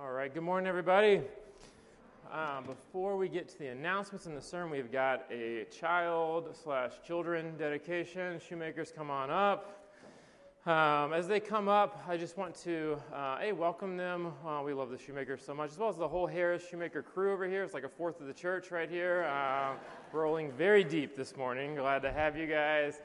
All right, good morning, everybody. Um, before we get to the announcements in the sermon, we've got a child slash children dedication. Shoemakers, come on up. Um, as they come up, I just want to uh, a welcome them. Uh, we love the Shoemakers so much, as well as the whole Harris Shoemaker crew over here. It's like a fourth of the church right here, uh, rolling very deep this morning. Glad to have you guys.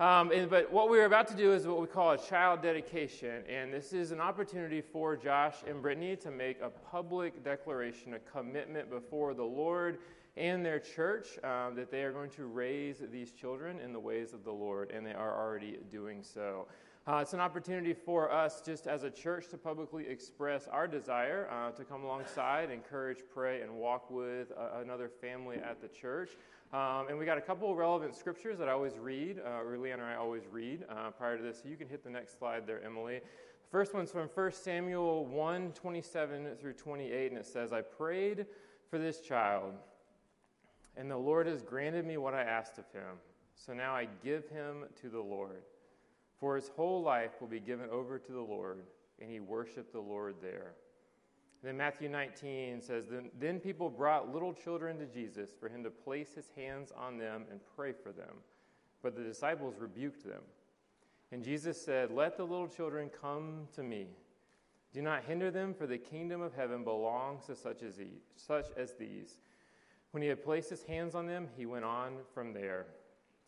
Um, and, but what we're about to do is what we call a child dedication. And this is an opportunity for Josh and Brittany to make a public declaration, a commitment before the Lord and their church um, that they are going to raise these children in the ways of the Lord, and they are already doing so. Uh, it's an opportunity for us, just as a church, to publicly express our desire uh, to come alongside, encourage, pray, and walk with uh, another family at the church. Um, and we got a couple of relevant scriptures that I always read, uh, or Leon and I always read uh, prior to this. So you can hit the next slide there, Emily. The first one's from 1 Samuel 1 27 through 28, and it says, I prayed for this child, and the Lord has granted me what I asked of him. So now I give him to the Lord. For his whole life will be given over to the Lord, and he worshiped the Lord there. Then Matthew 19 says, then, then people brought little children to Jesus for him to place his hands on them and pray for them. But the disciples rebuked them. And Jesus said, Let the little children come to me. Do not hinder them, for the kingdom of heaven belongs to such as, he, such as these. When he had placed his hands on them, he went on from there.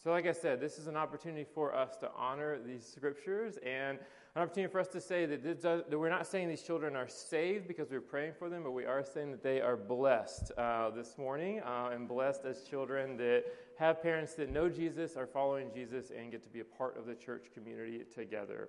So, like I said, this is an opportunity for us to honor these scriptures and an opportunity for us to say that, does, that, we're not saying these children are saved because we're praying for them, but we are saying that they are blessed uh, this morning uh, and blessed as children that have parents that know Jesus, are following Jesus, and get to be a part of the church community together.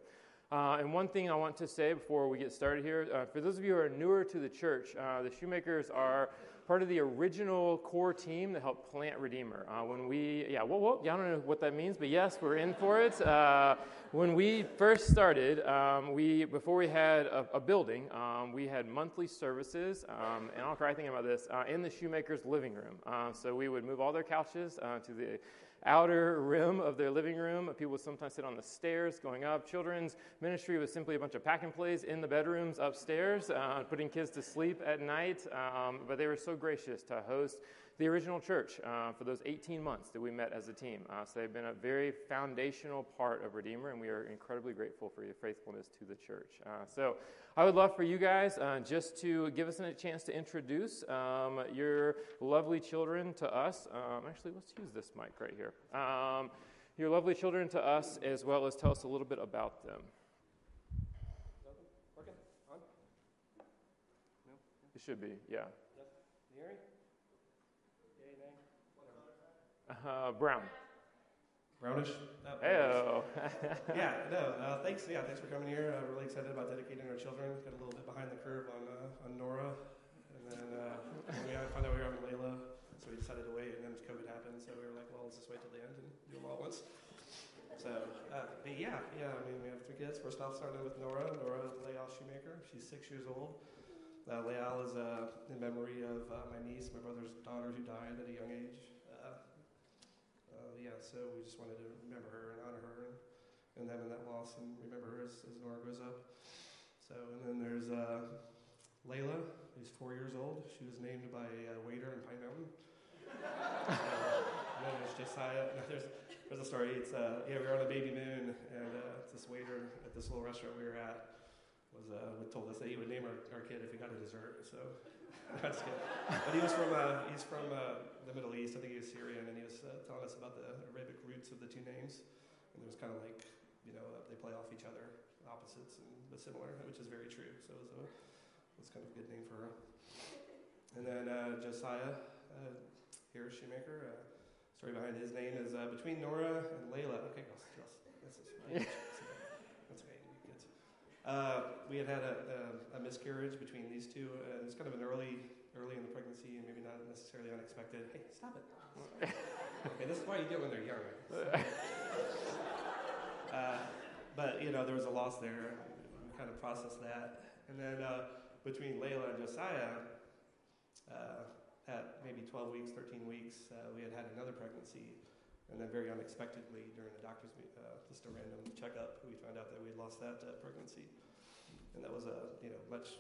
Uh, and one thing I want to say before we get started here uh, for those of you who are newer to the church, uh, the Shoemakers are part of the original core team that helped plant Redeemer. Uh, when we, yeah, whoa, whoa, yeah, I don't know what that means, but yes, we're in for it. Uh, when we first started, um, we before we had a, a building, um, we had monthly services, um, and I'll cry thinking about this uh, in the Shoemakers' living room. Uh, so we would move all their couches uh, to the outer rim of their living room. People would sometimes sit on the stairs going up. Children's ministry was simply a bunch of pack and plays in the bedrooms upstairs, uh, putting kids to sleep at night. Um, but they were so gracious to host the original church uh, for those 18 months that we met as a team. Uh, so they've been a very foundational part of Redeemer, and we are incredibly grateful for your faithfulness to the church. Uh, so I would love for you guys uh, just to give us a chance to introduce um, your lovely children to us. Um, actually, let's use this mic right here. Um, your lovely children to us, as well as tell us a little bit about them. It should be, yeah. Uh, brown. Brownish. Oh, Hello. yeah, no, uh, thanks. Yeah, thanks for coming here. I'm really excited about dedicating our children. Got a little bit behind the curve on uh, on Nora, and then uh, we found out we were having Layla, so we decided to wait. And then COVID happened, so we were like, well, let's just wait till the end and do them all at once. So, uh, but yeah, yeah. I mean, we have three kids. First off, starting with Nora. Nora Leal Shoemaker. She's six years old. Uh, Leal is uh, in memory of uh, my niece, my brother's daughter, who died at a young age yeah, so we just wanted to remember her and honor her and, in that loss and remember her as, as Nora grows up. So, and then there's uh, Layla, who's four years old. She was named by a waiter in Pine Mountain. and then there's Josiah. There's, there's a story. It's uh, yeah, we were on a baby moon, and uh, this waiter at this little restaurant we were at was uh, told us that he would name our, our kid if he got a dessert. So that's good. But he was from uh, he's from uh, the Middle East. I think he was Syrian, and he was uh, telling us about the Arabic roots of the two names. And it was kind of like, you know, they play off each other, opposites and but similar, which is very true. So it was, a, it was kind of a good name for her. And then uh, Josiah, uh, here shoemaker. Uh, story behind his name is uh, between Nora and Layla. Okay, Ross, this is right. That's okay. Uh, we had had a, a, miscarriage between these two. Uh, it was kind of an early early in the pregnancy and maybe not necessarily unexpected. Hey, stop it. okay, this is why you do it when they're young. uh, but, you know, there was a loss there. We kind of processed that. And then uh, between Layla and Josiah, uh, at maybe 12 weeks, 13 weeks, uh, we had had another pregnancy. And then, very unexpectedly, during the doctor's uh, just a random checkup, we found out that we had lost that uh, pregnancy, and that was a you know much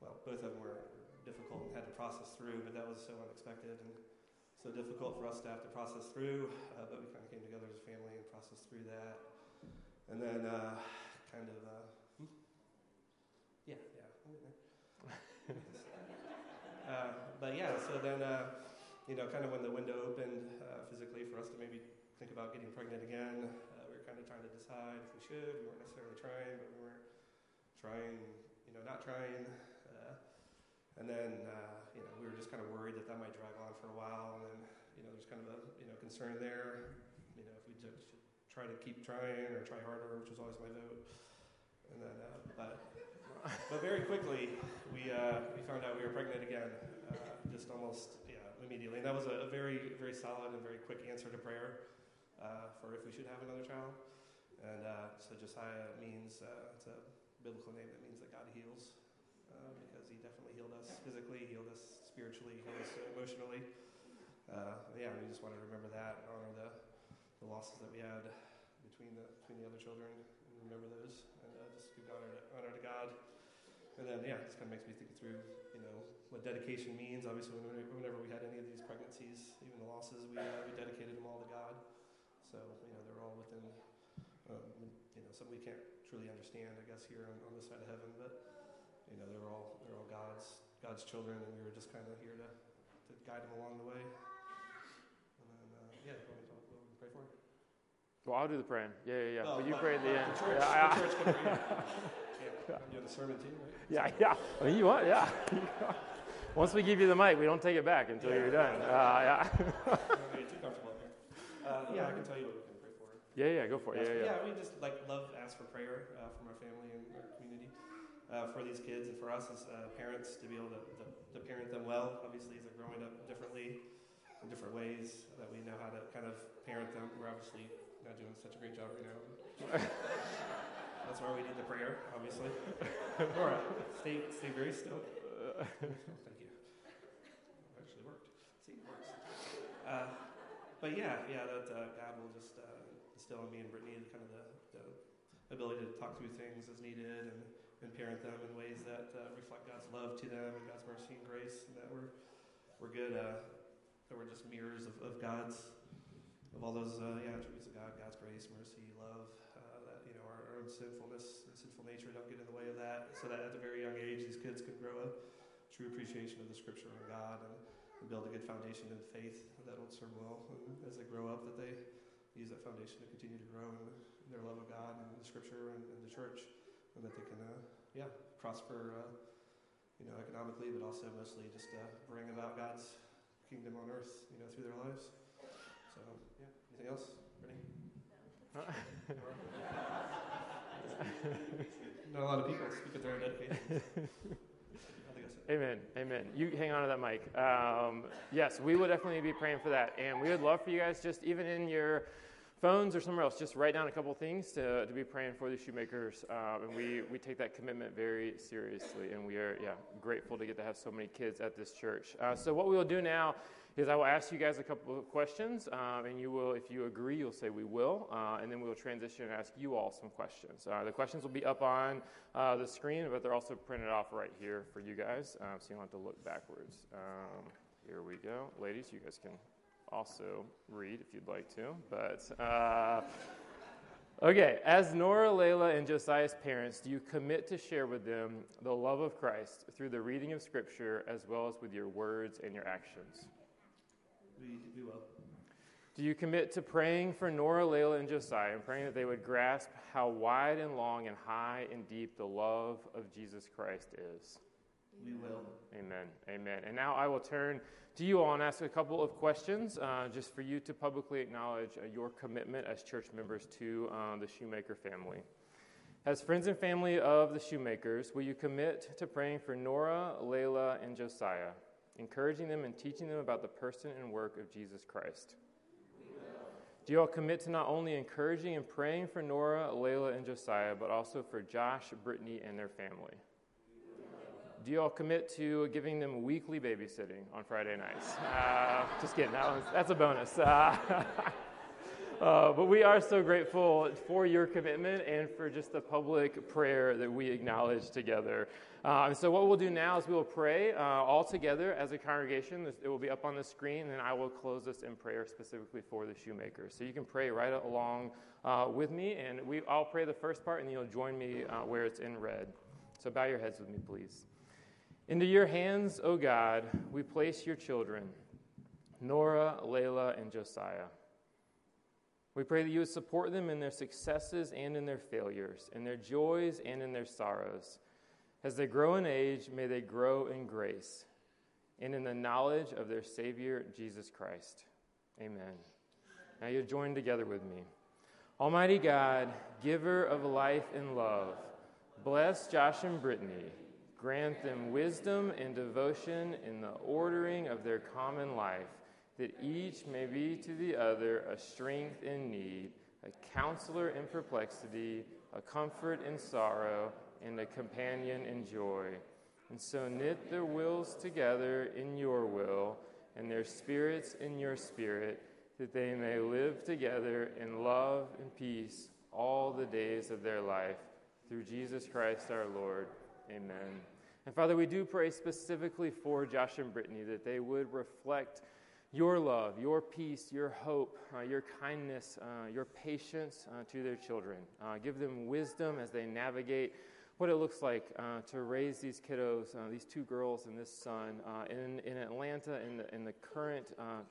well, both of them were difficult and had to process through, but that was so unexpected and so difficult for us to have to process through. Uh, but we kind of came together as a family and processed through that. And then, uh, kind of, uh, hmm? yeah, yeah. uh, but yeah, so then, uh, you know, kind of when the window opened uh, physically for us to maybe think about getting pregnant again, uh, we were kind of trying to decide if we should. We weren't necessarily trying, but we weren't trying, you know, not trying. Uh, and then, uh, you know, we were just kind of worried that that might drag on for a while. And then, you know, there's kind of a, you know, concern there. You know, if we just try to keep trying or try harder, which was always my vote. And then, uh, but, but very quickly, we, uh, we found out we were pregnant again, uh, just almost, yeah, immediately. And that was a, a very, very solid and very quick answer to prayer uh, for if we should have another child. And uh, so Josiah means, uh, it's a biblical name that means that God heals, uh, because he definitely healed us physically, healed us spiritually, healed us emotionally. Uh, yeah, we just want to remember that and honor the, the losses that we had between the, between the other children and remember those and uh, just give honor to, honor to God. And then, yeah, this kind of makes me think through, you know, what dedication means. Obviously, whenever, whenever we had any of these pregnancies, even the losses, we, uh, we dedicated them all to God. So, you know, they're all within, um, you know, something we can't truly understand, I guess, here on, on this side of heaven. But, you know, they're all, they're all God's, God's children, and we were just kind of here to, to guide them along the way. And then, uh, yeah, you want me to talk, what we pray for? Well, I'll do the praying. Yeah, yeah, yeah. Oh, but you my- pray at the my- end. church, yeah, the church pray. yeah, I'm doing the sermon too, right? yeah, yeah. I mean, you want? Yeah. Once we give you the mic, we don't take it back until you're done. Uh, yeah. I'm too comfortable here. Uh, yeah, I can tell you yeah, yeah. Go for it. Ask- Yeah, yeah. we just like love ask for prayer uh, from our family and our community uh, for these kids and for us as uh, parents to be able to, to, to parent them well. Obviously, as they're growing up differently in different ways, that we know how to kind of parent them. We're obviously not doing such a great job right now. That's why we need the prayer, obviously. Laura, stay stay very still. Oh, thank you. It actually worked. See, it works. Uh, but yeah, yeah, that uh, God will just uh, instill in me and Brittany kind of the, the ability to talk through things as needed and, and parent them in ways that uh, reflect God's love to them and God's mercy and grace, and that we're we're good. Uh, that we're just mirrors of, of God's of all those uh, yeah attributes of God, God's grace, mercy, love. Uh, that you know our, our own sinfulness and sinful nature don't get in the way of that, so that at a very young age these kids can grow a true appreciation of the Scripture and God and and build a good foundation in faith that will serve well and as they grow up that they use that foundation to continue to grow in, their love of God and the scripture and, and the church and that they can uh, yeah prosper uh, you know economically but also mostly just uh, bring about God's kingdom on earth you know through their lives so yeah anything else Brittany? Not a lot of people speak at their own dedication. I think that's it. Amen. Amen. You hang on to that mic. Um, yes, we would definitely be praying for that. And we would love for you guys, just even in your phones or somewhere else, just write down a couple things to, to be praying for the shoemakers. Um, and we, we take that commitment very seriously. And we are, yeah, grateful to get to have so many kids at this church. Uh, so, what we will do now is I will ask you guys a couple of questions. Um, and you will, if you agree, you'll say we will. Uh, and then we will transition and ask you all some questions. Uh, the questions will be up on uh, the screen, but they're also printed off right here for you guys. Um, so, you don't have to look backwards. Um, here we go. Ladies, you guys can also read if you'd like to. But uh, okay, as Nora, Layla, and Josiah's parents, do you commit to share with them the love of Christ through the reading of Scripture as well as with your words and your actions? We, we will. Do you commit to praying for Nora, Layla, and Josiah and praying that they would grasp how wide and long and high and deep the love of Jesus Christ is? We will. Amen. Amen. And now I will turn to you all and ask a couple of questions uh, just for you to publicly acknowledge uh, your commitment as church members to uh, the Shoemaker family. As friends and family of the Shoemakers, will you commit to praying for Nora, Layla, and Josiah, encouraging them and teaching them about the person and work of Jesus Christ? Do you all commit to not only encouraging and praying for Nora, Layla, and Josiah, but also for Josh, Brittany, and their family? Do you all commit to giving them weekly babysitting on Friday nights? Uh, just kidding. That one's, that's a bonus. Uh, Uh, but we are so grateful for your commitment and for just the public prayer that we acknowledge together. Uh, so, what we'll do now is we will pray uh, all together as a congregation. It will be up on the screen, and I will close this in prayer specifically for the shoemakers. So, you can pray right along uh, with me, and we, I'll pray the first part, and you'll join me where it's in red. So, bow your heads with me, please. Into your hands, O God, we place your children, Nora, Layla, and Josiah. We pray that you would support them in their successes and in their failures, in their joys and in their sorrows. As they grow in age, may they grow in grace and in the knowledge of their Savior, Jesus Christ. Amen. Now you join together with me. Almighty God, giver of life and love, bless Josh and Brittany. Grant them wisdom and devotion in the ordering of their common life that each may be to the other a strength in need, a counselor in perplexity, a comfort in sorrow, and a companion in joy. And so knit their wills together in your will, and their spirits in your spirit, that they may live together in love and peace all the days of their life. Through Jesus Christ our Lord. Amen. And Father, we do pray specifically for Josh and Brittany that they would reflect your love, your peace, your hope, uh, your kindness, uh, your patience uh, to their children. Uh, give them wisdom as they navigate what it looks like uh, to raise these kiddos, uh, these two girls and this son, in, in Atlanta, in the, in the current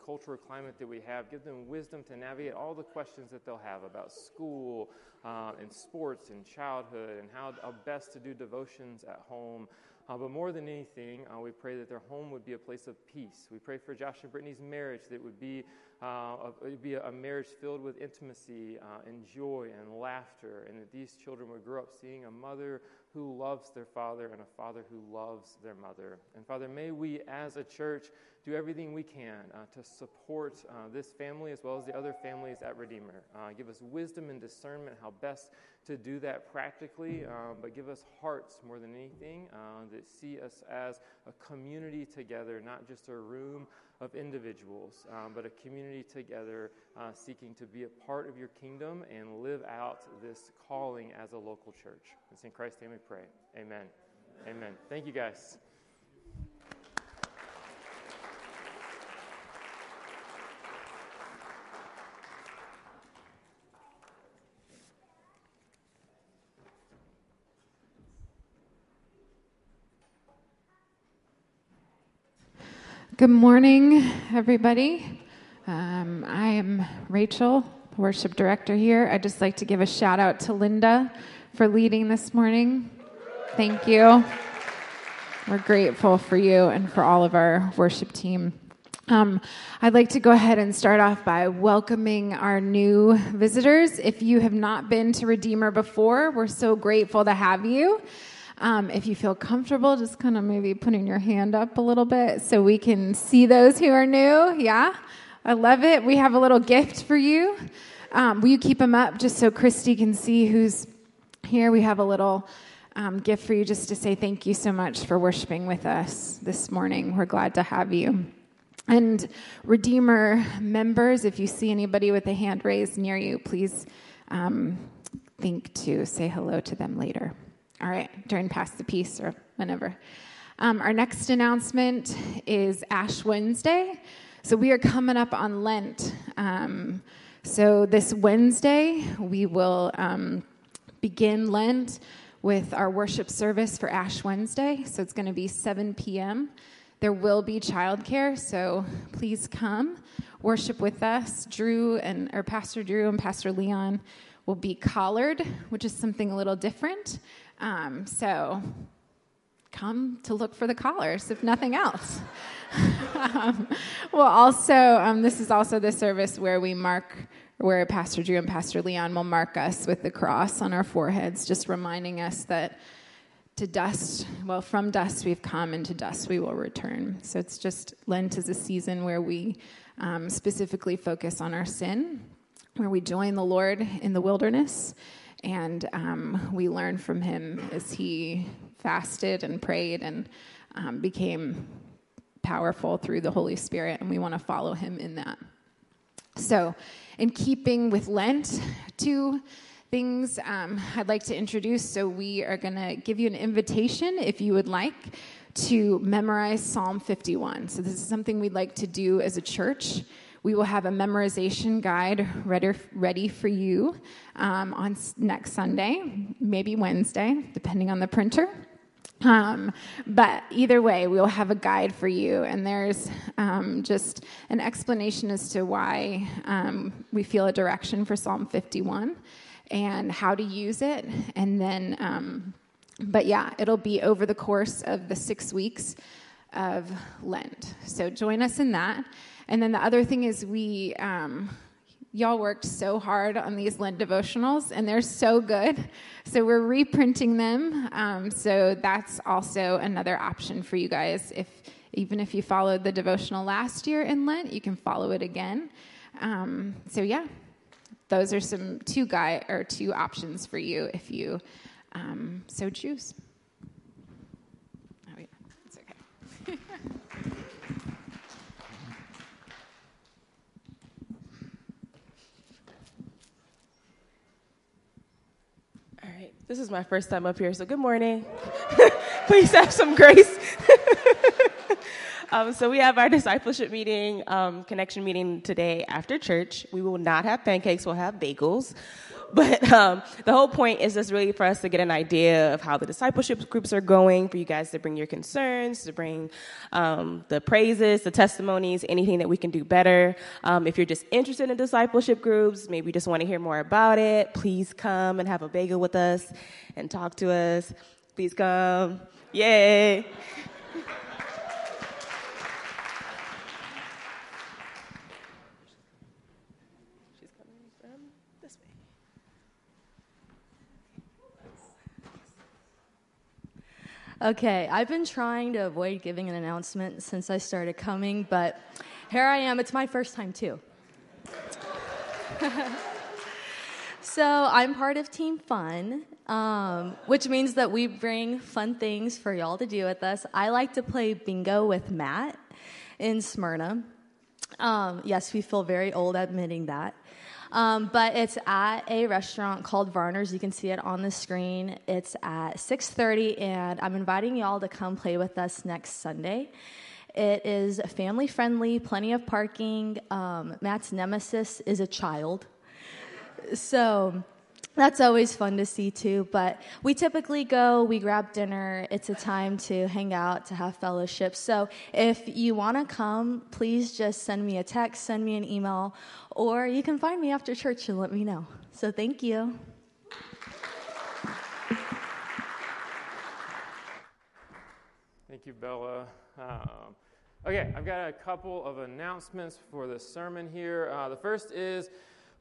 cultural climate that we have. Give them wisdom to navigate all the questions that they'll have about school and sports and childhood and how best to do devotions at home. Uh, but more than anything, uh, we pray that their home would be a place of peace. We pray for Josh and Brittany's marriage that would be, uh, it would be a, marriage filled with intimacy uh, and joy and laughter, and that these children would grow up seeing a mother who loves their father and a father who loves their mother. And Father, may we as a church do everything we can uh, to support uh, this family as well as the other families at Redeemer. Uh, give us wisdom and discernment how best to do that practically, uh, but give us hearts more than anything that see us as a community together, not just a room of individuals, but a community together uh, seeking to be a part of your kingdom and live out this calling as a local church. It's in Christ's name we pray. Amen. Amen. Thank you, guys. Good morning, everybody. Um, I am Rachel, the worship director here. I'd just like to give a shout out to Linda for leading this morning. Thank you. We're grateful for you and for all of our worship team. Um, I'd like to go ahead and start off by welcoming our new visitors. If you have not been to Redeemer before, we're so grateful to have you. Um, if you feel comfortable, just kind of maybe putting your hand up a little bit so we can see those who are new. Yeah, I love it. We have a little gift for you. Um, will you keep them up just so Christy can see who's here? We have a little um, gift for you just to say thank you so much for worshiping with us this morning. We're glad to have you. And Redeemer members, if you see anybody with a hand raised near you, please um, think to say hello to them later all right, during Pass the Peace or whenever. Um, our next announcement is Ash Wednesday. So we are coming up on Lent. Um, so this Wednesday, we will um, begin Lent with our worship service for Ash Wednesday. So it's going to be 7 p.m. There will be childcare, so please come worship with us. Drew and or Pastor Drew and Pastor Leon will be collared, which is something a little different. Um, so come to look for the collars, if nothing else. Um, well, also, um, this is also the service where we mark, where Pastor Drew and Pastor Leon will mark us with the cross on our foreheads, just reminding us that to dust, well, from dust we've come, and to dust we will return. So it's just Lent is a season where we um, specifically focus on our sin, where we join the Lord in the wilderness and um, we learn from him as he fasted and prayed and um, became powerful through the Holy Spirit, and we want to follow him in that. So, in keeping with Lent, two things um, I'd like to introduce. So, we are going to give you an invitation if you would like to memorize Psalm 51. So, this is something we'd like to do as a church. We will have a memorization guide ready, for you um, on next Sunday, maybe Wednesday, depending on the printer. Um, but either way, we'll have a guide for you, and there's um, just an explanation as to why um, we feel a direction for Psalm 51 and how to use it. And then, um, but yeah, it'll be over the course of the six weeks of Lent. So join us in that. And then the other thing is, we, um, y'all worked so hard on these Lent devotionals, and they're so good. So we're reprinting them. Um, so that's also another option for you guys. If even if you followed the devotional last year in Lent, you can follow it again. Um, so yeah, those are some two guy or two options for you if you um, so choose. Oh yeah, it's okay. This is my first time up here, so good morning. Please have some grace. um, so we have our discipleship meeting, um, connection meeting today after church. We will not have pancakes; we'll have bagels. But um, the whole point is just really for us to get an idea of how the discipleship groups are going, for you guys to bring your concerns, to bring um, the praises, the testimonies, anything that we can do better. Um, if you're just interested in discipleship groups, maybe you just want to hear more about it, please come and have a bagel with us and talk to us. Please come. Yay! Okay, I've been trying to avoid giving an announcement since I started coming, but here I am. It's my first time, too. so I'm part of Team Fun, um, which means that we bring fun things for y'all to do with us. I like to play bingo with Matt in Smyrna. Um, yes, we feel very old admitting that. Um, but it's at a restaurant called Varner's. You can see it on the screen. It's at 6:30, and I'm inviting y'all to come play with us next Sunday. It is family friendly, plenty of parking. Um, Matt's nemesis is a child, so that's always fun to see too. But we typically go, we grab dinner. It's a time to hang out, to have fellowship. So if you want to come, please just send me a text, send me an email, or you can find me after church and let me know. So thank you. Thank you, Bella. Um, okay, I've got a couple of announcements for the sermon here. Uh, the first is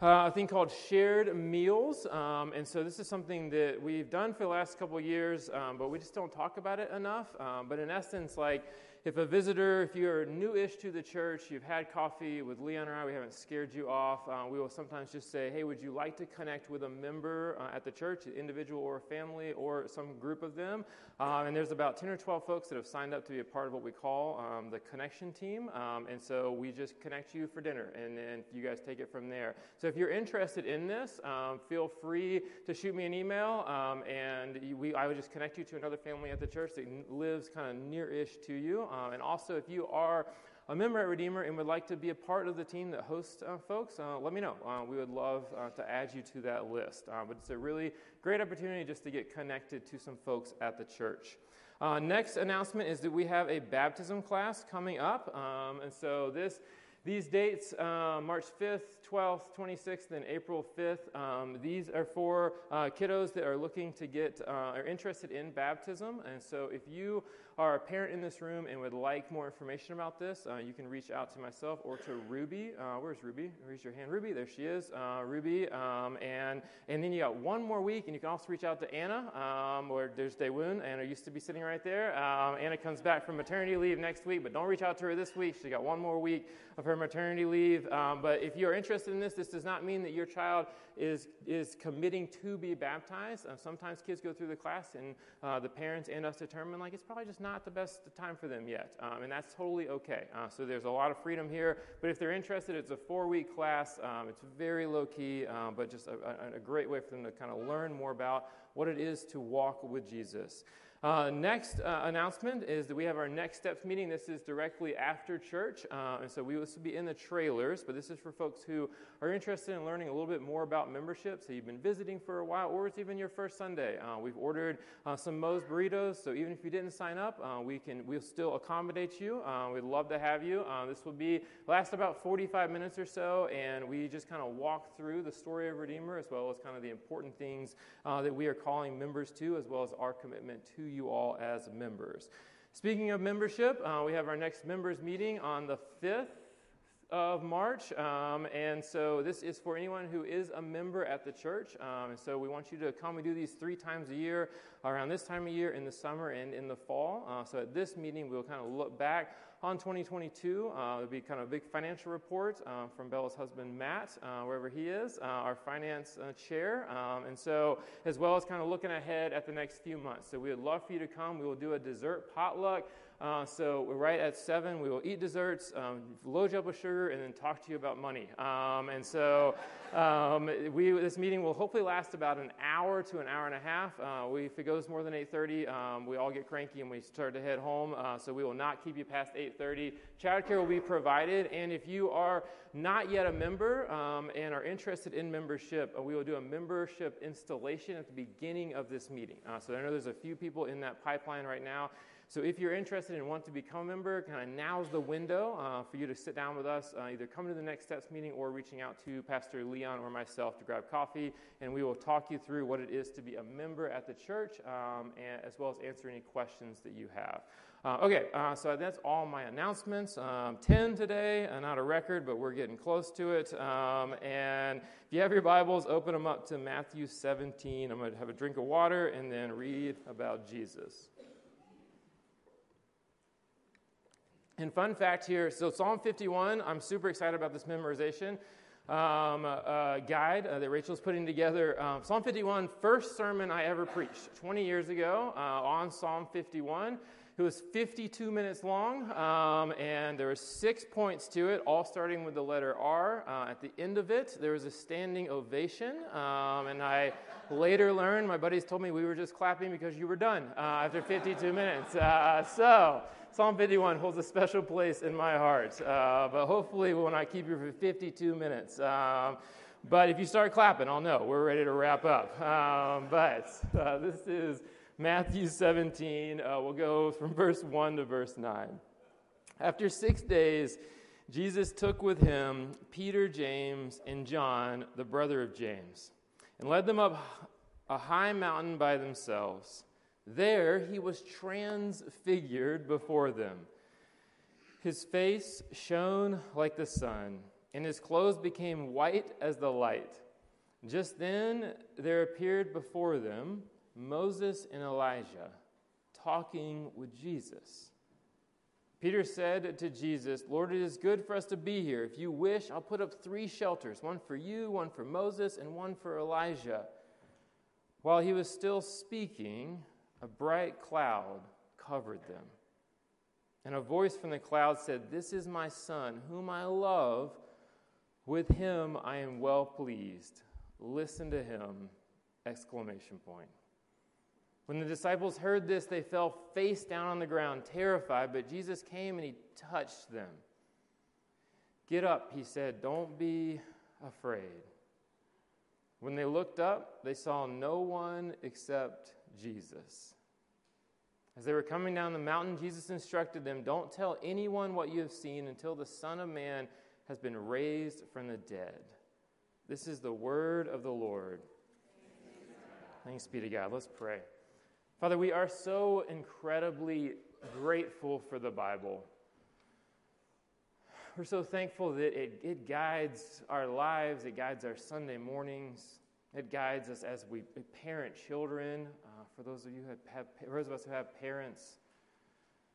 uh, a thing called shared meals. Um, and so this is something that we've done for the last couple years, um, but we just don't talk about it enough. Um, but in essence, like if a visitor, if you're newish to the church, you've had coffee with Leon or I, we haven't scared you off, uh, we will sometimes just say, hey, would you like to connect with a member uh, at the church, an individual or a family or some group of them? Um, and there's about 10 or 12 folks that have signed up to be a part of what we call um, the connection team. Um, and so we just connect you for dinner, and then you guys take it from there. So if you're interested in this, um, feel free to shoot me an email, um, and we, I would just connect you to another family at the church that lives kind of near-ish to you. Um, and also, if you are a member at Redeemer and would like to be a part of the team that hosts uh, folks, uh, let me know. Uh, we would love uh, to add you to that list. Uh, but it's a really great opportunity just to get connected to some folks at the church. Uh, next announcement is that we have a baptism class coming up. Um, and so this these dates, uh, March 5th, 12th, 26th, and April 5th, um, these are for uh, kiddos that are looking to get, uh, are interested in baptism. And so if you are a parent in this room and would like more information about this, uh, you can reach out to myself or to Ruby. Uh, where's Ruby? Raise your hand, Ruby. There she is, uh, Ruby. Um, and and then you got one more week, and you can also reach out to Anna, um, or there's Daewoo. Anna used to be sitting right there. Um, Anna comes back from maternity leave next week, but don't reach out to her this week. She got one more week of her maternity leave. Um, but if you're interested in this, this does not mean that your child is, is committing to be baptized. Uh, sometimes kids go through the class and uh, the parents and us determine, like, it's probably just not the best time for them yet, um, and that's totally okay. Uh, so there's a lot of freedom here. But if they're interested, it's a four week class. Um, it's very low key, um, but just a, a, a great way for them to kind of learn more about what it is to walk with Jesus. Uh, next uh, announcement is that we have our next steps meeting. This is directly after church, uh, and so we will be in the trailers. But this is for folks who are interested in learning a little bit more about membership. So you've been visiting for a while, or it's even your first Sunday. Uh, we've ordered uh, some Moe's burritos, so even if you didn't sign up, uh, we can we'll still accommodate you. we'd love to have you. this will be last about 45 minutes or so, and we just kind of walk through the story of Redeemer as well as kind of the important things that we are calling members to, as well as our commitment to you all as members. Speaking of membership, uh, we have our next members meeting on the 5th of March. Um, and so this is for anyone who is a member at the church. Um, and so we want you to come. We do these three times a year, around this time of year, in the summer and in the fall. Uh, so at this meeting, we'll kind of look back on 2022. Uh, there'll be kind of a big financial report uh, from Bella's husband, Matt, uh, wherever he is, uh, our finance uh, chair. Um, and so, as well as kind of looking ahead at the next few months. So we would love for you to come. We will do a dessert potluck. Uh, so right at seven, we will eat desserts, um, load you up with sugar, and then talk to you about money. Um, and so um, we, this meeting will hopefully last about an hour to an hour and a half. Uh, we, if it goes more than 8:30, um, we all get cranky and we start to head home. Uh, so we will not keep you past 8:30. Childcare will be provided, and if you are not yet a member um, and are interested in membership, uh, we will do a membership installation at the beginning of this meeting. Uh, so I know there's a few people in that pipeline right now. So if you're interested and want to become a member, kind of now's the window uh, for you to sit down with us, uh, either come to the Next Steps meeting or reaching out to Pastor Leon or myself to grab coffee, and we will talk you through what it is to be a member at the church, um, and, as well as answer any questions that you have. Uh, okay, uh, so that's all my announcements. Um, 10 today, uh, not a record, but we're getting close to it. Um, and if you have your Bibles, open them up to Matthew 17. I'm going to have a drink of water and then read about Jesus. And fun fact here so, Psalm 51, I'm super excited about this memorization um, uh, guide uh, that Rachel's putting together. Um, Psalm 51, first sermon I ever preached 20 years ago uh, on Psalm 51. It was 52 minutes long, um, and there were six points to it, all starting with the letter R. Uh, at the end of it, there was a standing ovation, um, and I later learned, my buddies told me we were just clapping because you were done uh, after 52 minutes. Uh, so, Psalm 51 holds a special place in my heart, uh, but hopefully, we will not keep you for 52 minutes. Um, but if you start clapping, I'll know we're ready to wrap up. Um, but uh, this is Matthew 17. Uh, we'll go from verse 1 to verse 9. After six days, Jesus took with him Peter, James, and John, the brother of James, and led them up a high mountain by themselves. There he was transfigured before them. His face shone like the sun, and his clothes became white as the light. Just then there appeared before them Moses and Elijah talking with Jesus. Peter said to Jesus, Lord, it is good for us to be here. If you wish, I'll put up three shelters one for you, one for Moses, and one for Elijah. While he was still speaking, a bright cloud covered them. And a voice from the cloud said, This is my son, whom I love. With him I am well pleased. Listen to him! Exclamation point. When the disciples heard this, they fell face down on the ground, terrified, but Jesus came and he touched them. Get up, he said, don't be afraid. When they looked up, they saw no one except Jesus. As they were coming down the mountain, Jesus instructed them Don't tell anyone what you have seen until the Son of Man has been raised from the dead. This is the word of the Lord. Thanks be to God. Let's pray. Father, we are so incredibly grateful for the Bible. We're so thankful that it, it guides our lives, it guides our Sunday mornings, it guides us as we parent children. Uh, for those of you who have, those of us who have parents,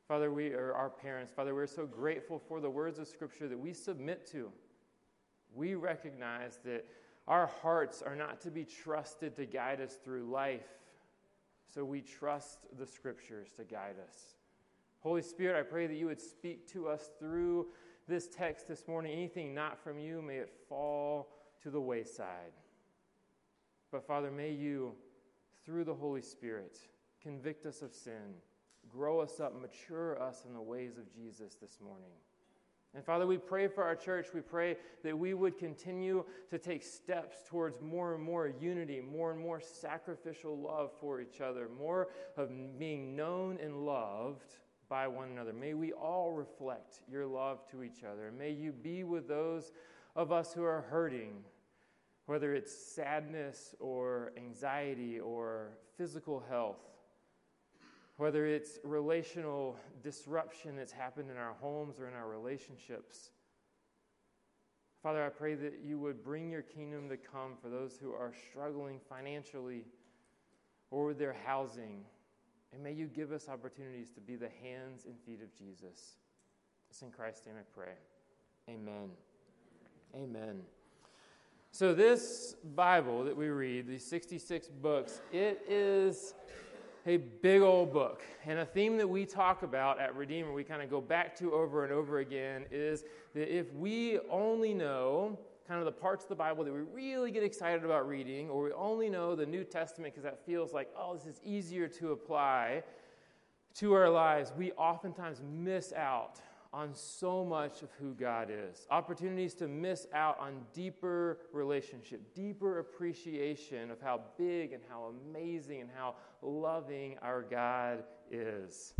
Father, we are our parents. Father, we're so grateful for the words of Scripture that we submit to. We recognize that our hearts are not to be trusted to guide us through life, so we trust the Scriptures to guide us. Holy Spirit, I pray that you would speak to us through this text this morning. Anything not from you, may it fall to the wayside. But Father, may you, through the Holy Spirit, convict us of sin, grow us up, mature us in the ways of Jesus this morning. And Father, we pray for our church. We pray that we would continue to take steps towards more and more unity, more and more sacrificial love for each other, more of being known and loved by one another. May we all reflect your love to each other. May you be with those of us who are hurting, whether it's sadness or anxiety or physical health whether it's relational disruption that's happened in our homes or in our relationships. Father, I pray that you would bring your kingdom to come for those who are struggling financially or with their housing. And may you give us opportunities to be the hands and feet of Jesus. It's in Christ's name I pray. Amen. Amen. So, this Bible that we read, these 66 books, it is a big old book. And a theme that we talk about at Redeemer, we kind of go back to over and over again, is that if we only know kind of the parts of the Bible that we really get excited about reading, or we only know the New Testament because that feels like, oh, this is easier to apply to our lives, we oftentimes miss out on so much of who God is. Opportunities to miss out on deeper relationship, deeper appreciation of how big and how amazing and how loving our God is.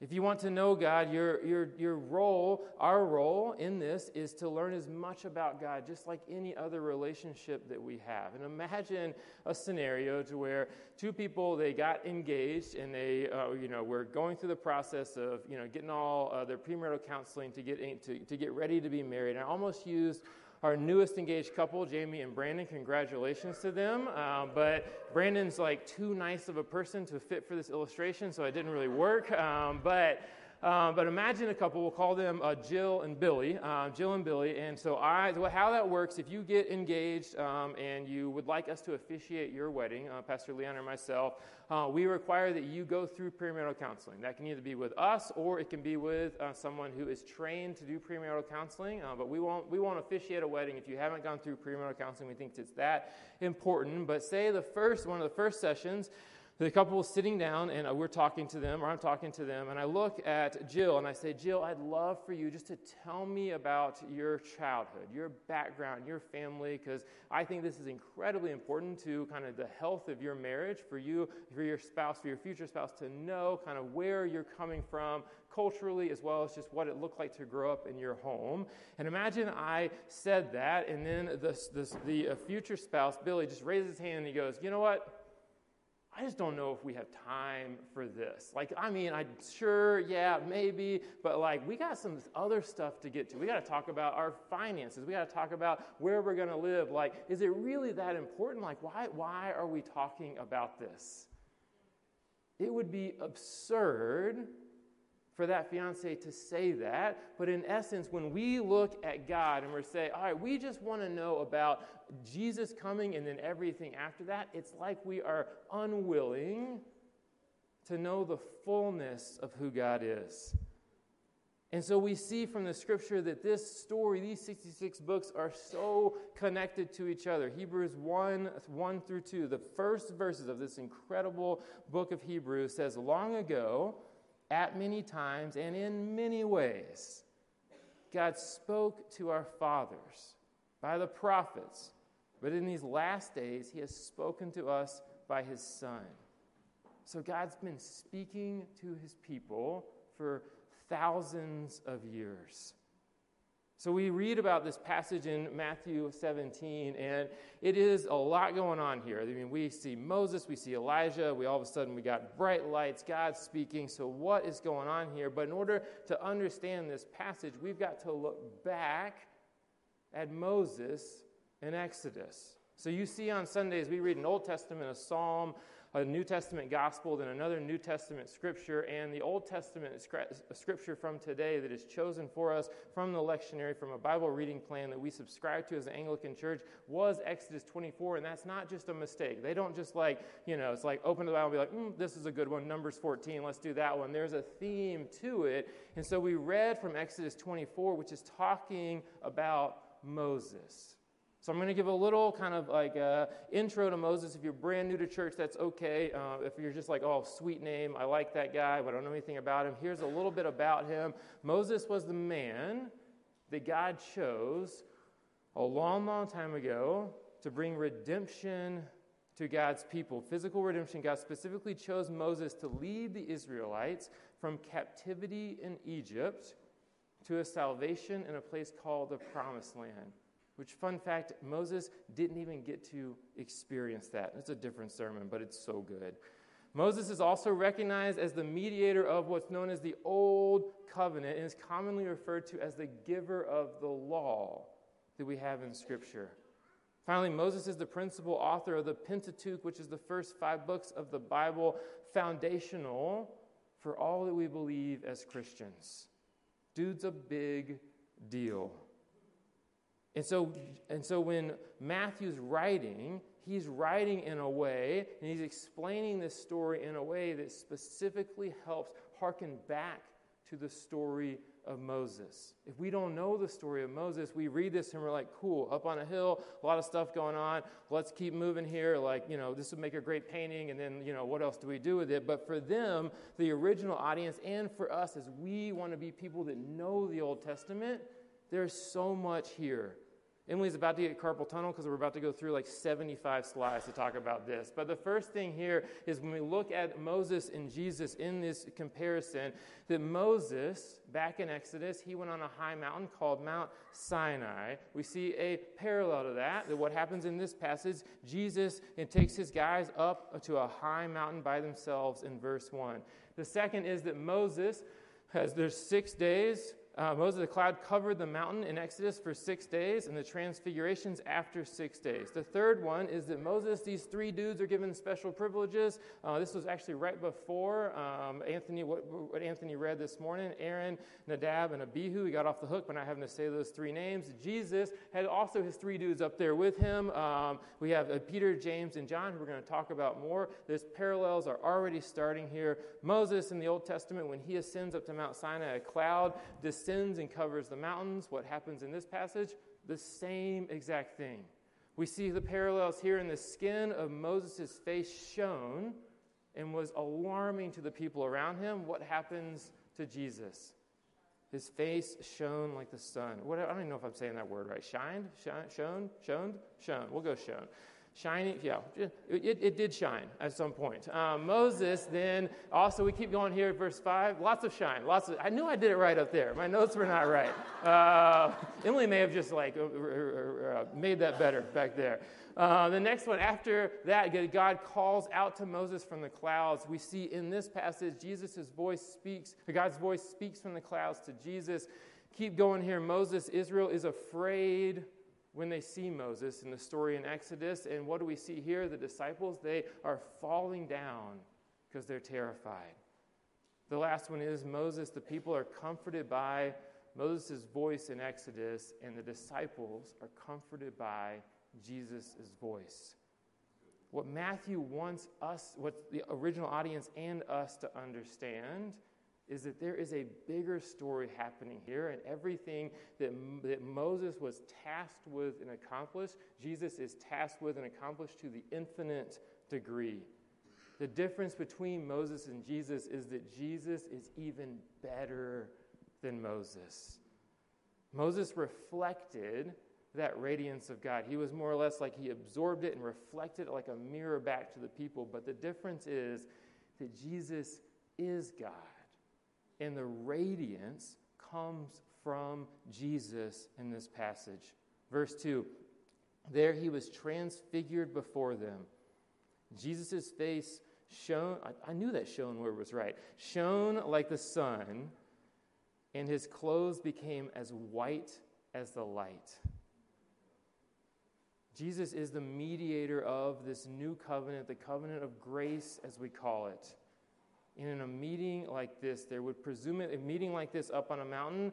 If you want to know God, your, your, your role, our role in this is to learn as much about God, just like any other relationship that we have. And imagine a scenario to where two people, they got engaged and they, uh, you know, were going through the process of, you know, getting all uh, their premarital counseling to get, in, to, to get ready to be married. And I almost used our newest engaged couple, Jamie and Brandon. Congratulations to them. Uh, but Brandon's like too nice of a person to fit for this illustration, so it didn't really work. Um, but um, but imagine a couple, we'll call them uh, Jill and Billy. Uh, Jill and Billy. And so, I, how that works, if you get engaged um, and you would like us to officiate your wedding, uh, Pastor Leon or myself, uh, we require that you go through premarital counseling. That can either be with us or it can be with uh, someone who is trained to do premarital counseling. But we won't, we won't officiate a wedding if you haven't gone through premarital counseling. We think it's that important. But say the first, one of the first sessions, the couple was sitting down and uh, we're talking to them, or I'm talking to them, and I look at Jill and I say, Jill, I'd love for you just to tell me about your childhood, your background, your family, because I think this is incredibly important to kind of the health of your marriage, for you, for your spouse, for your future spouse to know kind of where you're coming from culturally as well as just what it looked like to grow up in your home. And imagine I said that, and then the uh, future spouse, Billy, just raises his hand and he goes, You know what? I just don't know if we have time for this. Like, I mean, I'm sure, yeah, maybe, but like, we got some other stuff to get to. We got to talk about our finances. We got to talk about where we're going to live. Like, is it really that important? Like, why, why are we talking about this? It would be absurd for that fiance to say that. But in essence, when we look at God and we're saying, all right, we just want to know about Jesus coming and then everything after that, it's like we are unwilling to know the fullness of who God is. And so we see from the scripture that this story, these 66 books, are so connected to each other. Hebrews 1 1 through 2, the first verses of this incredible book of Hebrews says, Long ago, at many times and in many ways, God spoke to our fathers by the prophets, but in these last days, He has spoken to us by His Son. So God's been speaking to His people for thousands of years. So we read about this passage in Matthew 17, and it is a lot going on here. I mean, we see Moses, we see Elijah, we all of a sudden we got bright lights, God speaking. So what is going on here? But in order to understand this passage, we've got to look back at Moses in Exodus. So you see on Sundays we read an Old Testament, a psalm, a New Testament gospel, then another New Testament scripture, and the Old Testament scripture from today that is chosen for us from the lectionary, from a Bible reading plan that we subscribe to as the Anglican Church was Exodus 24, and that's not just a mistake. They don't just like, you know, it's like open the Bible and be like, mm, this is a good one, Numbers 14, let's do that one. There's a theme to it. And so we read from Exodus 24, which is talking about Moses. So I'm going to give a little kind of like uh, intro to Moses. If you're brand new to church, that's okay. Uh, if you're just like, oh, sweet name, I like that guy, but I don't know anything about him, here's a little bit about him. Moses was the man that God chose a long, long time ago to bring redemption to God's people. Physical redemption. God specifically chose Moses to lead the Israelites from captivity in Egypt to a salvation in a place called the Promised Land. Which, fun fact, Moses didn't even get to experience that. It's a different sermon, but it's so good. Moses is also recognized as the mediator of what's known as the Old Covenant and is commonly referred to as the giver of the law that we have in Scripture. Finally, Moses is the principal author of the Pentateuch, which is the first five books of the Bible, foundational for all that we believe as Christians. Dude's a big deal. And so, and so when Matthew's writing, he's writing in a way, and he's explaining this story in a way that specifically helps harken back to the story of Moses. If we don't know the story of Moses, we read this and we're like, cool, up on a hill, a lot of stuff going on. Let's keep moving here. Like, you know, this would make a great painting. And then, you know, what else do we do with it? But for them, the original audience, and for us, as we want to be people that know the Old Testament, there's so much here Emily's about to get carpal tunnel because we're about to go through like 75 slides to talk about this. But the first thing here is when we look at Moses and Jesus in this comparison, that Moses, back in Exodus, he went on a high mountain called Mount Sinai. We see a parallel to that, that what happens in this passage, Jesus and takes his guys up to a high mountain by themselves in verse 1. The second is that Moses has, there's six days uh, Moses, the cloud covered the mountain in Exodus for six days, and the transfigurations after six days. The third one is that Moses, these three dudes are given special privileges. Uh, this was actually right before um, Anthony, what, what, Anthony read this morning Aaron, Nadab, and Abihu. He got off the hook by not having to say those three names. Jesus had also his three dudes up there with him. Um, we have uh, Peter, James, and John, who we're going to talk about more. These parallels are already starting here. Moses in the Old Testament, when he ascends up to Mount Sinai, a cloud descends descends and covers the mountains. What happens in this passage? The same exact thing. We see the parallels here in the skin of Moses' face shone and was alarming to the people around him. What happens to Jesus? His face shone like the sun. What, I don't even know if I'm saying that word right. Shined? Shine, shone? Shone? Shone. We'll go shone shining. Yeah it, it did shine at some point. Um, moses then also we keep going here verse 5 lots of shine lots of i knew i did it right up there. My notes were not right. Uh, emily may have just like uh, uh, made that better back there. Uh, the next one after that god calls out to moses from the clouds. We see in this passage jesus' voice speaks god's voice speaks from the clouds to jesus. Keep going here. Moses israel is afraid when they see Moses in the story in Exodus. And what do we see here? The disciples, they are falling down because they're terrified. The last one is Moses. The people are comforted by Moses' voice in Exodus, and the disciples are comforted by Jesus' voice. What Matthew wants us, what the original audience and us to understand is that there is a bigger story happening here, and everything that, that Moses was tasked with and accomplished, Jesus is tasked with and accomplished to the infinite degree. The difference between Moses and Jesus is that Jesus is even better than Moses. Moses reflected that radiance of God. He was more or less like he absorbed it and reflected it like a mirror back to the people. But the difference is that Jesus is God and the radiance comes from Jesus in this passage. Verse 2 There he was transfigured before them. Jesus' face shone, I, I knew that shone word was right, shone like the sun, and his clothes became as white as the light. Jesus is the mediator of this new covenant, the covenant of grace, as we call it. And in a meeting like this, there would presume it, a meeting like this up on a mountain,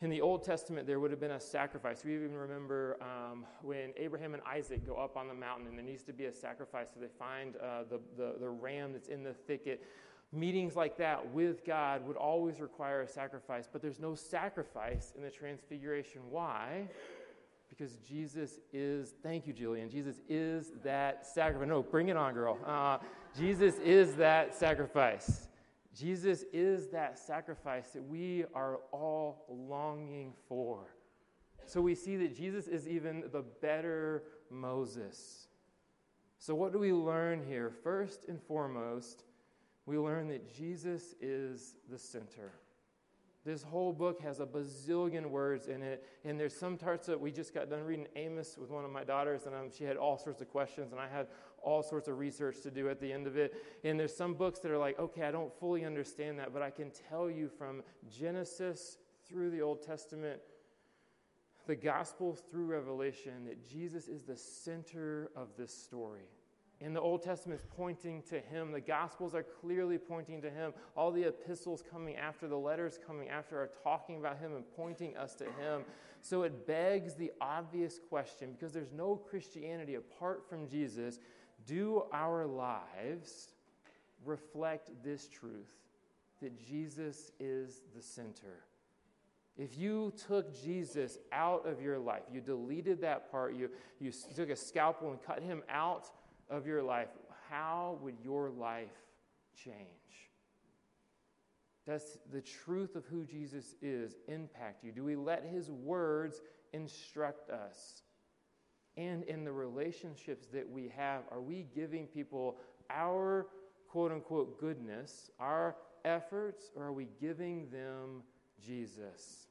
in the Old Testament, there would have been a sacrifice. We even remember um, when Abraham and Isaac go up on the mountain and there needs to be a sacrifice, so they find uh, the, the, the ram that's in the thicket. Meetings like that with God would always require a sacrifice, but there's no sacrifice in the Transfiguration. Why? Because Jesus is, thank you, Jillian, Jesus is that sacrifice. No, bring it on, girl. Uh, Jesus is that sacrifice. Jesus is that sacrifice that we are all longing for. So we see that Jesus is even the better Moses. So, what do we learn here? First and foremost, we learn that Jesus is the center. This whole book has a bazillion words in it, and there's some parts that we just got done reading Amos with one of my daughters, and um, she had all sorts of questions, and I had all sorts of research to do at the end of it. And there's some books that are like, okay, I don't fully understand that, but I can tell you from Genesis through the Old Testament, the Gospel through Revelation, that Jesus is the center of this story. And the Old Testament is pointing to him. The Gospels are clearly pointing to him. All the epistles coming after, the letters coming after, are talking about him and pointing us to him. So it begs the obvious question because there's no Christianity apart from Jesus. Do our lives reflect this truth that Jesus is the center? If you took Jesus out of your life, you deleted that part, you, you took a scalpel and cut him out of your life, how would your life change? Does the truth of who Jesus is impact you? Do we let his words instruct us? And in the relationships that we have, are we giving people our quote unquote goodness, our efforts, or are we giving them Jesus?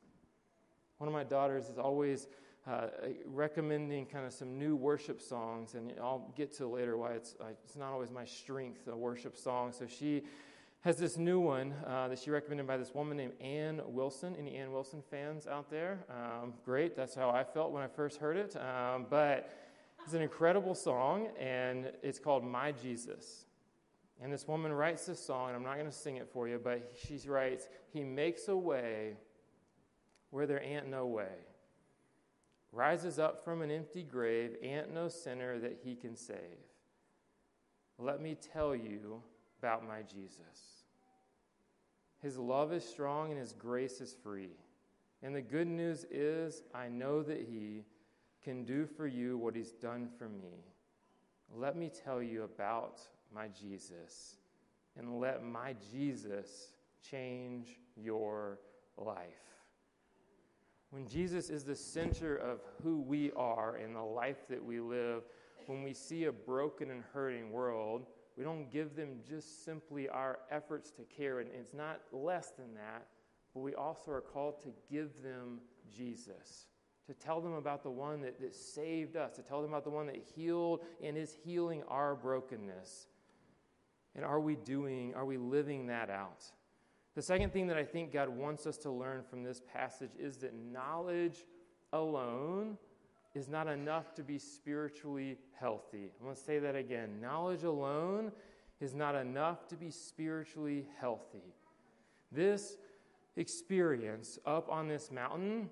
One of my daughters is always uh, recommending kind of some new worship songs, and I'll get to later why it's, uh, it's not always my strength, a worship song. So she has this new one uh, that she recommended by this woman named Anne Wilson. Any Anne Wilson fans out there? Um, great, that's how I felt when I first heard it. Um, but it's an incredible song, and it's called My Jesus. And this woman writes this song, and I'm not going to sing it for you, but she writes, He makes a way where there ain't no way rises up from an empty grave, ain't no sinner that he can save. Let me tell you about my Jesus. His love is strong and his grace is free. And the good news is, I know that he can do for you what he's done for me. Let me tell you about my Jesus, and let my Jesus change your life. When Jesus is the center of who we are and the life that we live, when we see a broken and hurting world, we don't give them just simply our efforts to care, and it's not less than that, but we also are called to give them Jesus, to tell them about the one that, that saved us, to tell them about the one that healed and is healing our brokenness. And are we doing, are we living that out? The second thing that I think God wants us to learn from this passage is that knowledge alone is not enough to be spiritually healthy. I'm going to say that again. Knowledge alone is not enough to be spiritually healthy. This experience up on this mountain,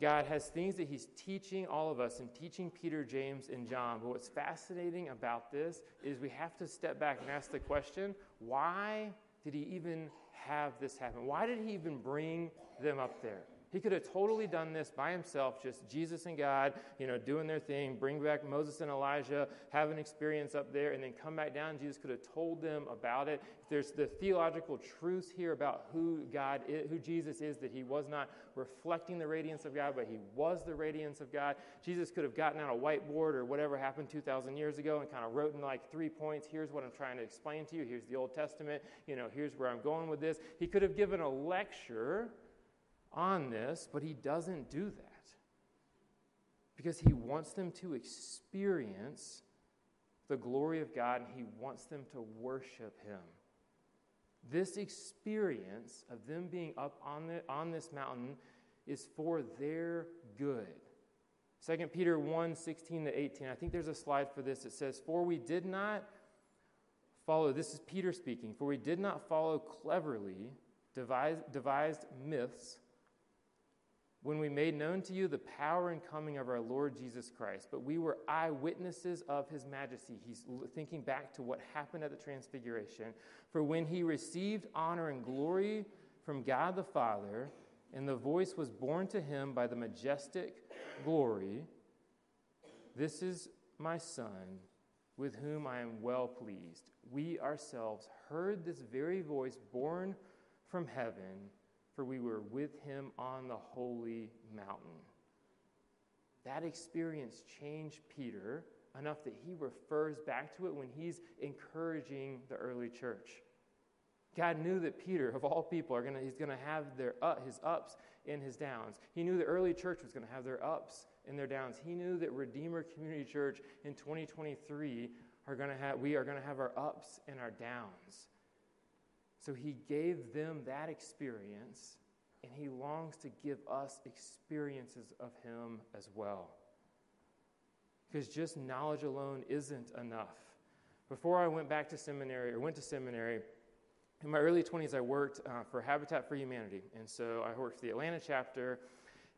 God has things that He's teaching all of us and teaching Peter, James, and John. But what's fascinating about this is we have to step back and ask the question why did He even have this happen? Why did he even bring them up there? He could have totally done this by himself, just Jesus and God, you know, doing their thing, bring back Moses and Elijah, have an experience up there, and then come back down. Jesus could have told them about it. There's the theological truth here about who God is, who Jesus is, that he was not reflecting the radiance of God, but he was the radiance of God. Jesus could have gotten out a whiteboard or whatever happened 2,000 years ago and kind of wrote in like three points. Here's what I'm trying to explain to you. Here's the Old Testament. You know, here's where I'm going with this. He could have given a lecture on this, but he doesn't do that because he wants them to experience the glory of God and he wants them to worship him. This experience of them being up on, the, on this mountain is for their good. 2 Peter 1 16 to 18. I think there's a slide for this. It says, For we did not follow, this is Peter speaking, for we did not follow cleverly devised, devised myths when we made known to you the power and coming of our Lord Jesus Christ, but we were eyewitnesses of his majesty. He's thinking back to what happened at the Transfiguration. For when he received honor and glory from God the Father, and the voice was borne to him by the majestic glory, This is my Son, with whom I am well pleased. We ourselves heard this very voice borne from heaven for we were with him on the holy mountain. That experience changed Peter enough that he refers back to it when he's encouraging the early church. God knew that Peter, of all people, are gonna, he's going to have their, his ups and his downs. He knew the early church was going to have their ups and their downs. He knew that Redeemer Community Church in 2023 are going to have, we are going to have our ups and our downs. So he gave them that experience, and he longs to give us experiences of him as well. Because just knowledge alone isn't enough. Before I went back to seminary or went to seminary, in my early 20s, I worked uh, for Habitat for Humanity. And so I worked for the Atlanta chapter.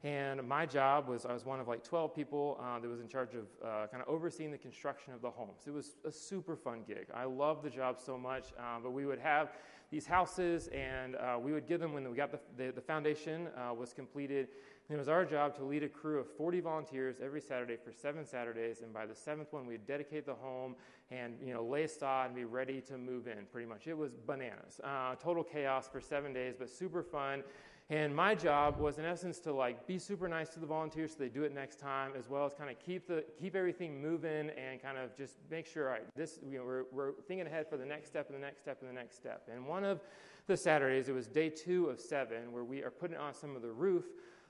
And my job was I was one of like 12 people uh, that was in charge of uh, kind of overseeing the construction of the homes. It was a super fun gig. I loved the job so much, uh, but we would have these houses, and uh, we would give them when we got the, the, the foundation uh, was completed. And it was our job to lead a crew of 40 volunteers every Saturday for seven Saturdays, and by the seventh one, we'd dedicate the home and you know lay sod and be ready to move in. Pretty much, it was bananas, uh, total chaos for seven days, but super fun. And my job was, in essence, to like be super nice to the volunteers so they do it next time, as well as kind of keep the keep everything moving and kind of just make sure, all right, this you know, we're, we're thinking ahead for the next step and the next step and the next step. And one of the Saturdays, it was day two of seven, where we are putting on some of the roof.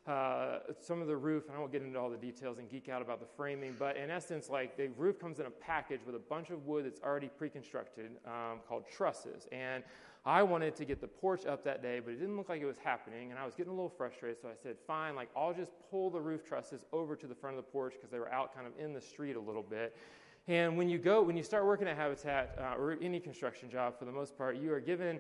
Uh, some of the roof, and I won't get into all the details and geek out about the framing, but in essence, like the roof comes in a package with a bunch of wood that's already pre-constructed um, called trusses. And I wanted to get the porch up that day, but it didn't look like it was happening, and I was getting a little frustrated. So I said, "Fine, like I'll just pull the roof trusses over to the front of the porch because they were out kind of in the street a little bit." And when you go, when you start working at Habitat uh, or any construction job, for the most part, you are given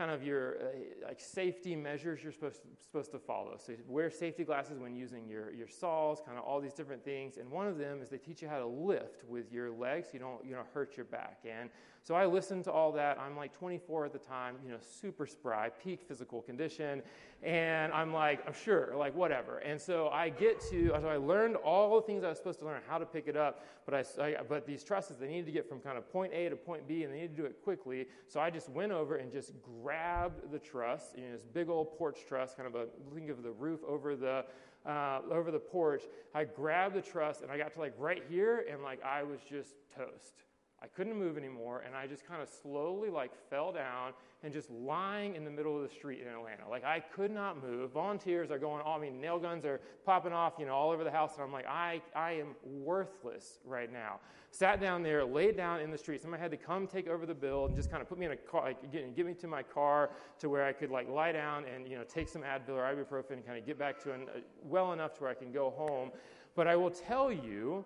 kind of your uh, like safety measures you're supposed to, supposed to follow. So wear safety glasses when using your, your saws, kind of all these different things. And one of them is they teach you how to lift with your legs so you don't you know hurt your back. And so I listened to all that. I'm like 24 at the time, you know, super spry, peak physical condition. And I'm like, I'm sure, like whatever. And so I get to, so I learned all the things I was supposed to learn, how to pick it up. But I, I but these trusses, they needed to get from kind of point A to point B, and they needed to do it quickly. So I just went over and just grabbed the truss, you know, this big old porch truss, kind of a think of the roof over the uh, over the porch. I grabbed the truss and I got to like right here, and like I was just toast. I couldn't move anymore, and I just kind of slowly like fell down and just lying in the middle of the street in Atlanta. Like I could not move. Volunteers are going, oh, I mean, nail guns are popping off, you know, all over the house, and I'm like, I, I am worthless right now. Sat down there, laid down in the street. Somebody had to come take over the bill and just kind of put me in a car, like, get, get me to my car to where I could like lie down and you know take some Advil or ibuprofen and kind of get back to an, uh, well enough to where I can go home. But I will tell you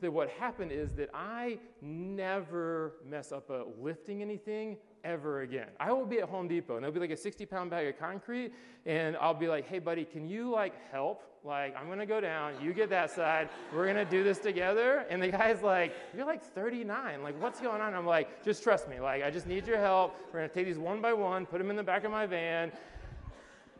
that what happened is that I never mess up a lifting anything ever again. I will be at Home Depot and there'll be like a 60 pound bag of concrete and I'll be like, hey buddy, can you like help? Like, I'm gonna go down, you get that side, we're gonna do this together. And the guy's like, you're like 39, like what's going on? I'm like, just trust me, like I just need your help. We're gonna take these one by one, put them in the back of my van,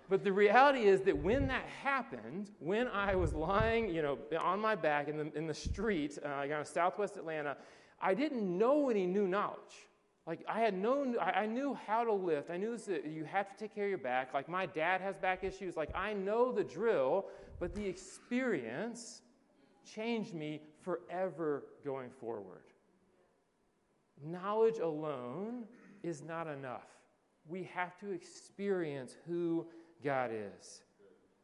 but the reality is that when that happened, when I was lying, you know, on my back in the, in the street, uh, kind of southwest Atlanta, I didn't know any new knowledge. Like I had no, I knew how to lift. I knew that you have to take care of your back. Like my dad has back issues. Like I know the drill, but the experience changed me forever going forward. Knowledge alone is not enough. We have to experience who God is.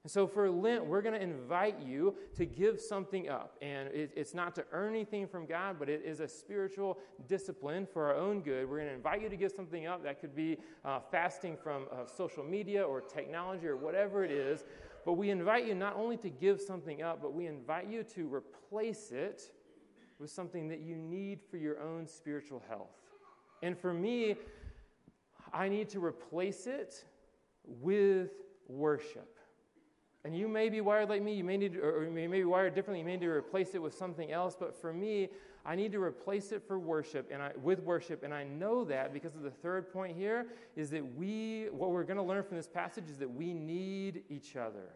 And so for Lent, we're going to invite you to give something up. And it, it's not to earn anything from God, but it is a spiritual discipline for our own good. We're going to invite you to give something up. That could be uh, fasting from uh, social media or technology or whatever it is. But we invite you not only to give something up, but we invite you to replace it with something that you need for your own spiritual health. And for me, I need to replace it with worship. And you may be wired like me, you may need, or you may be wired differently, you may need to replace it with something else, but for me, I need to replace it for worship and I, with worship, and I know that because of the third point here is that we, what we're going to learn from this passage is that we need each other.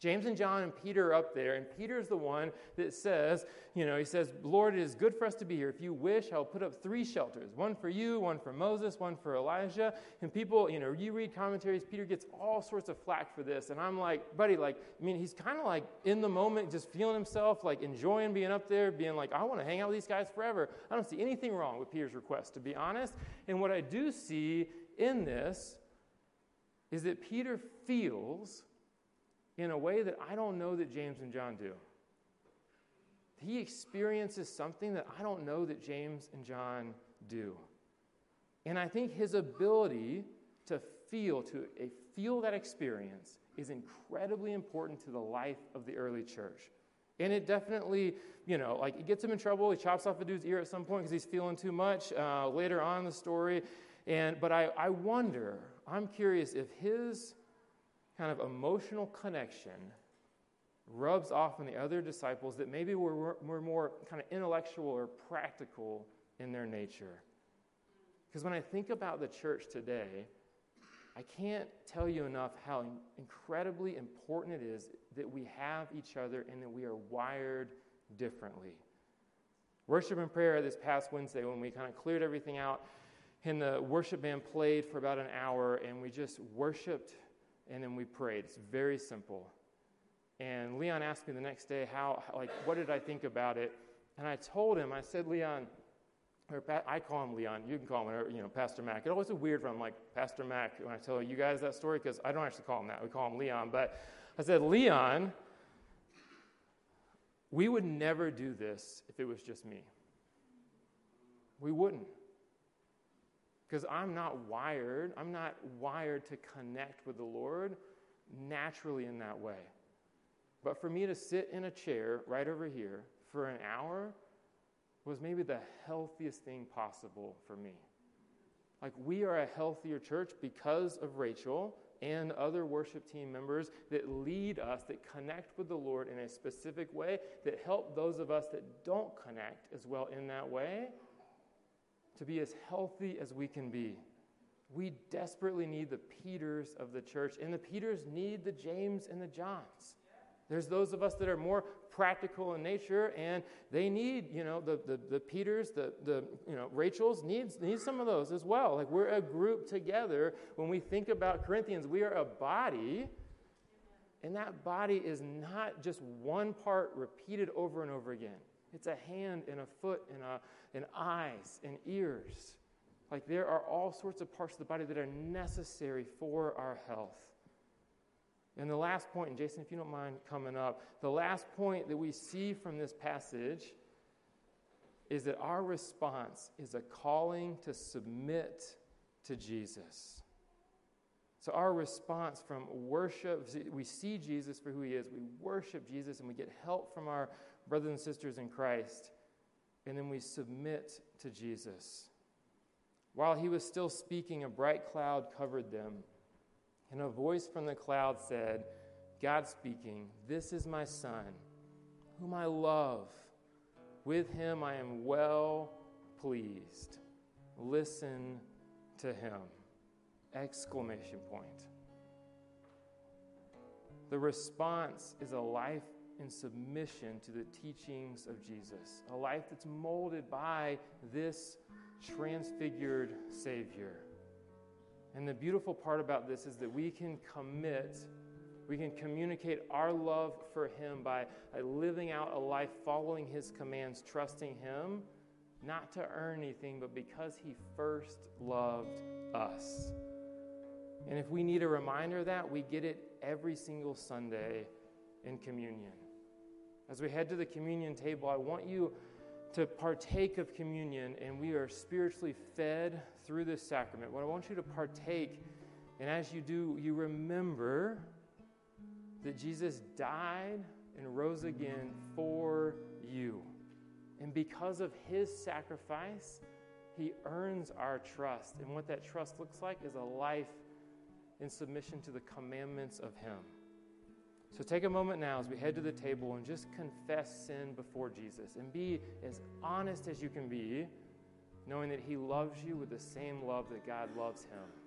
James and John and Peter are up there, and Peter's the one that says, you know, he says, Lord, it is good for us to be here. If you wish, I'll put up three shelters one for you, one for Moses, one for Elijah. And people, you know, you read commentaries, Peter gets all sorts of flack for this. And I'm like, buddy, like, I mean, he's kind of like in the moment, just feeling himself, like enjoying being up there, being like, I want to hang out with these guys forever. I don't see anything wrong with Peter's request, to be honest. And what I do see in this is that Peter feels in a way that I don't know that James and John do. He experiences something that I don't know that James and John do. And I think his ability to feel, to feel that experience, is incredibly important to the life of the early church. And it definitely, you know, like it gets him in trouble. He chops off a dude's ear at some point because he's feeling too much uh, later on in the story. And, but I, I wonder, I'm curious if his kind of emotional connection rubs off on the other disciples that maybe were, were more kind of intellectual or practical in their nature. Because when I think about the church today, I can't tell you enough how incredibly important it is that we have each other and that we are wired differently. Worship and prayer this past Wednesday, when we kind of cleared everything out, and the worship band played for about an hour, and we just worshiped and then we prayed. It's very simple. And Leon asked me the next day, how, like, what did I think about it? And I told him, I said, Leon, or I call him Leon, you can call him you know, Pastor Mac. It always is weird I'm like, Pastor Mac, when I tell you guys that story, because I don't actually call him that. We call him Leon. But I said, Leon, we would never do this if it was just me. We wouldn't because I'm not wired, I'm not wired to connect with the Lord naturally in that way. But for me to sit in a chair right over here for an hour was maybe the healthiest thing possible for me. Like, we are a healthier church because of Rachel and other worship team members that lead us, that connect with the Lord in a specific way, that help those of us that don't connect as well in that way to be as healthy as we can be. We desperately need the Peters of the church, and the Peters need the James and the Johns. There's those of us that are more practical in nature, and they need, you know, the, the, the Peters, the, the, you know, Rachel's needs, needs some of those as well. Like we're a group together. When we think about Corinthians, we are a body, and that body is not just one part repeated over and over again. It's a hand and a foot and, a, and eyes and ears. Like there are all sorts of parts of the body that are necessary for our health. And the last point, and Jason, if you don't mind coming up, the last point that we see from this passage is that our response is a calling to submit to Jesus. So, our response from worship, we see Jesus for who he is, we worship Jesus, and we get help from our brothers and sisters in Christ, and then we submit to Jesus. While he was still speaking, a bright cloud covered them, and a voice from the cloud said, God speaking, This is my Son, whom I love. With him I am well pleased. Listen to him. Exclamation point. The response is a life in submission to the teachings of Jesus, a life that's molded by this transfigured Savior. And the beautiful part about this is that we can commit, we can communicate our love for Him by, living out a life following His commands, trusting Him, not to earn anything, but because He first loved us. And if we need a reminder of that, we get it every single Sunday in communion. As we head to the communion table, I want you to partake of communion and we are spiritually fed through this sacrament. What I want you to partake, and as you do, you remember that Jesus died and rose again for you. And because of his sacrifice, he earns our trust. And what that trust looks like is a life in submission to the commandments of him. So take a moment now as we head to the table and just confess sin before Jesus and be as honest as you can be, knowing that he loves you with the same love that God loves him.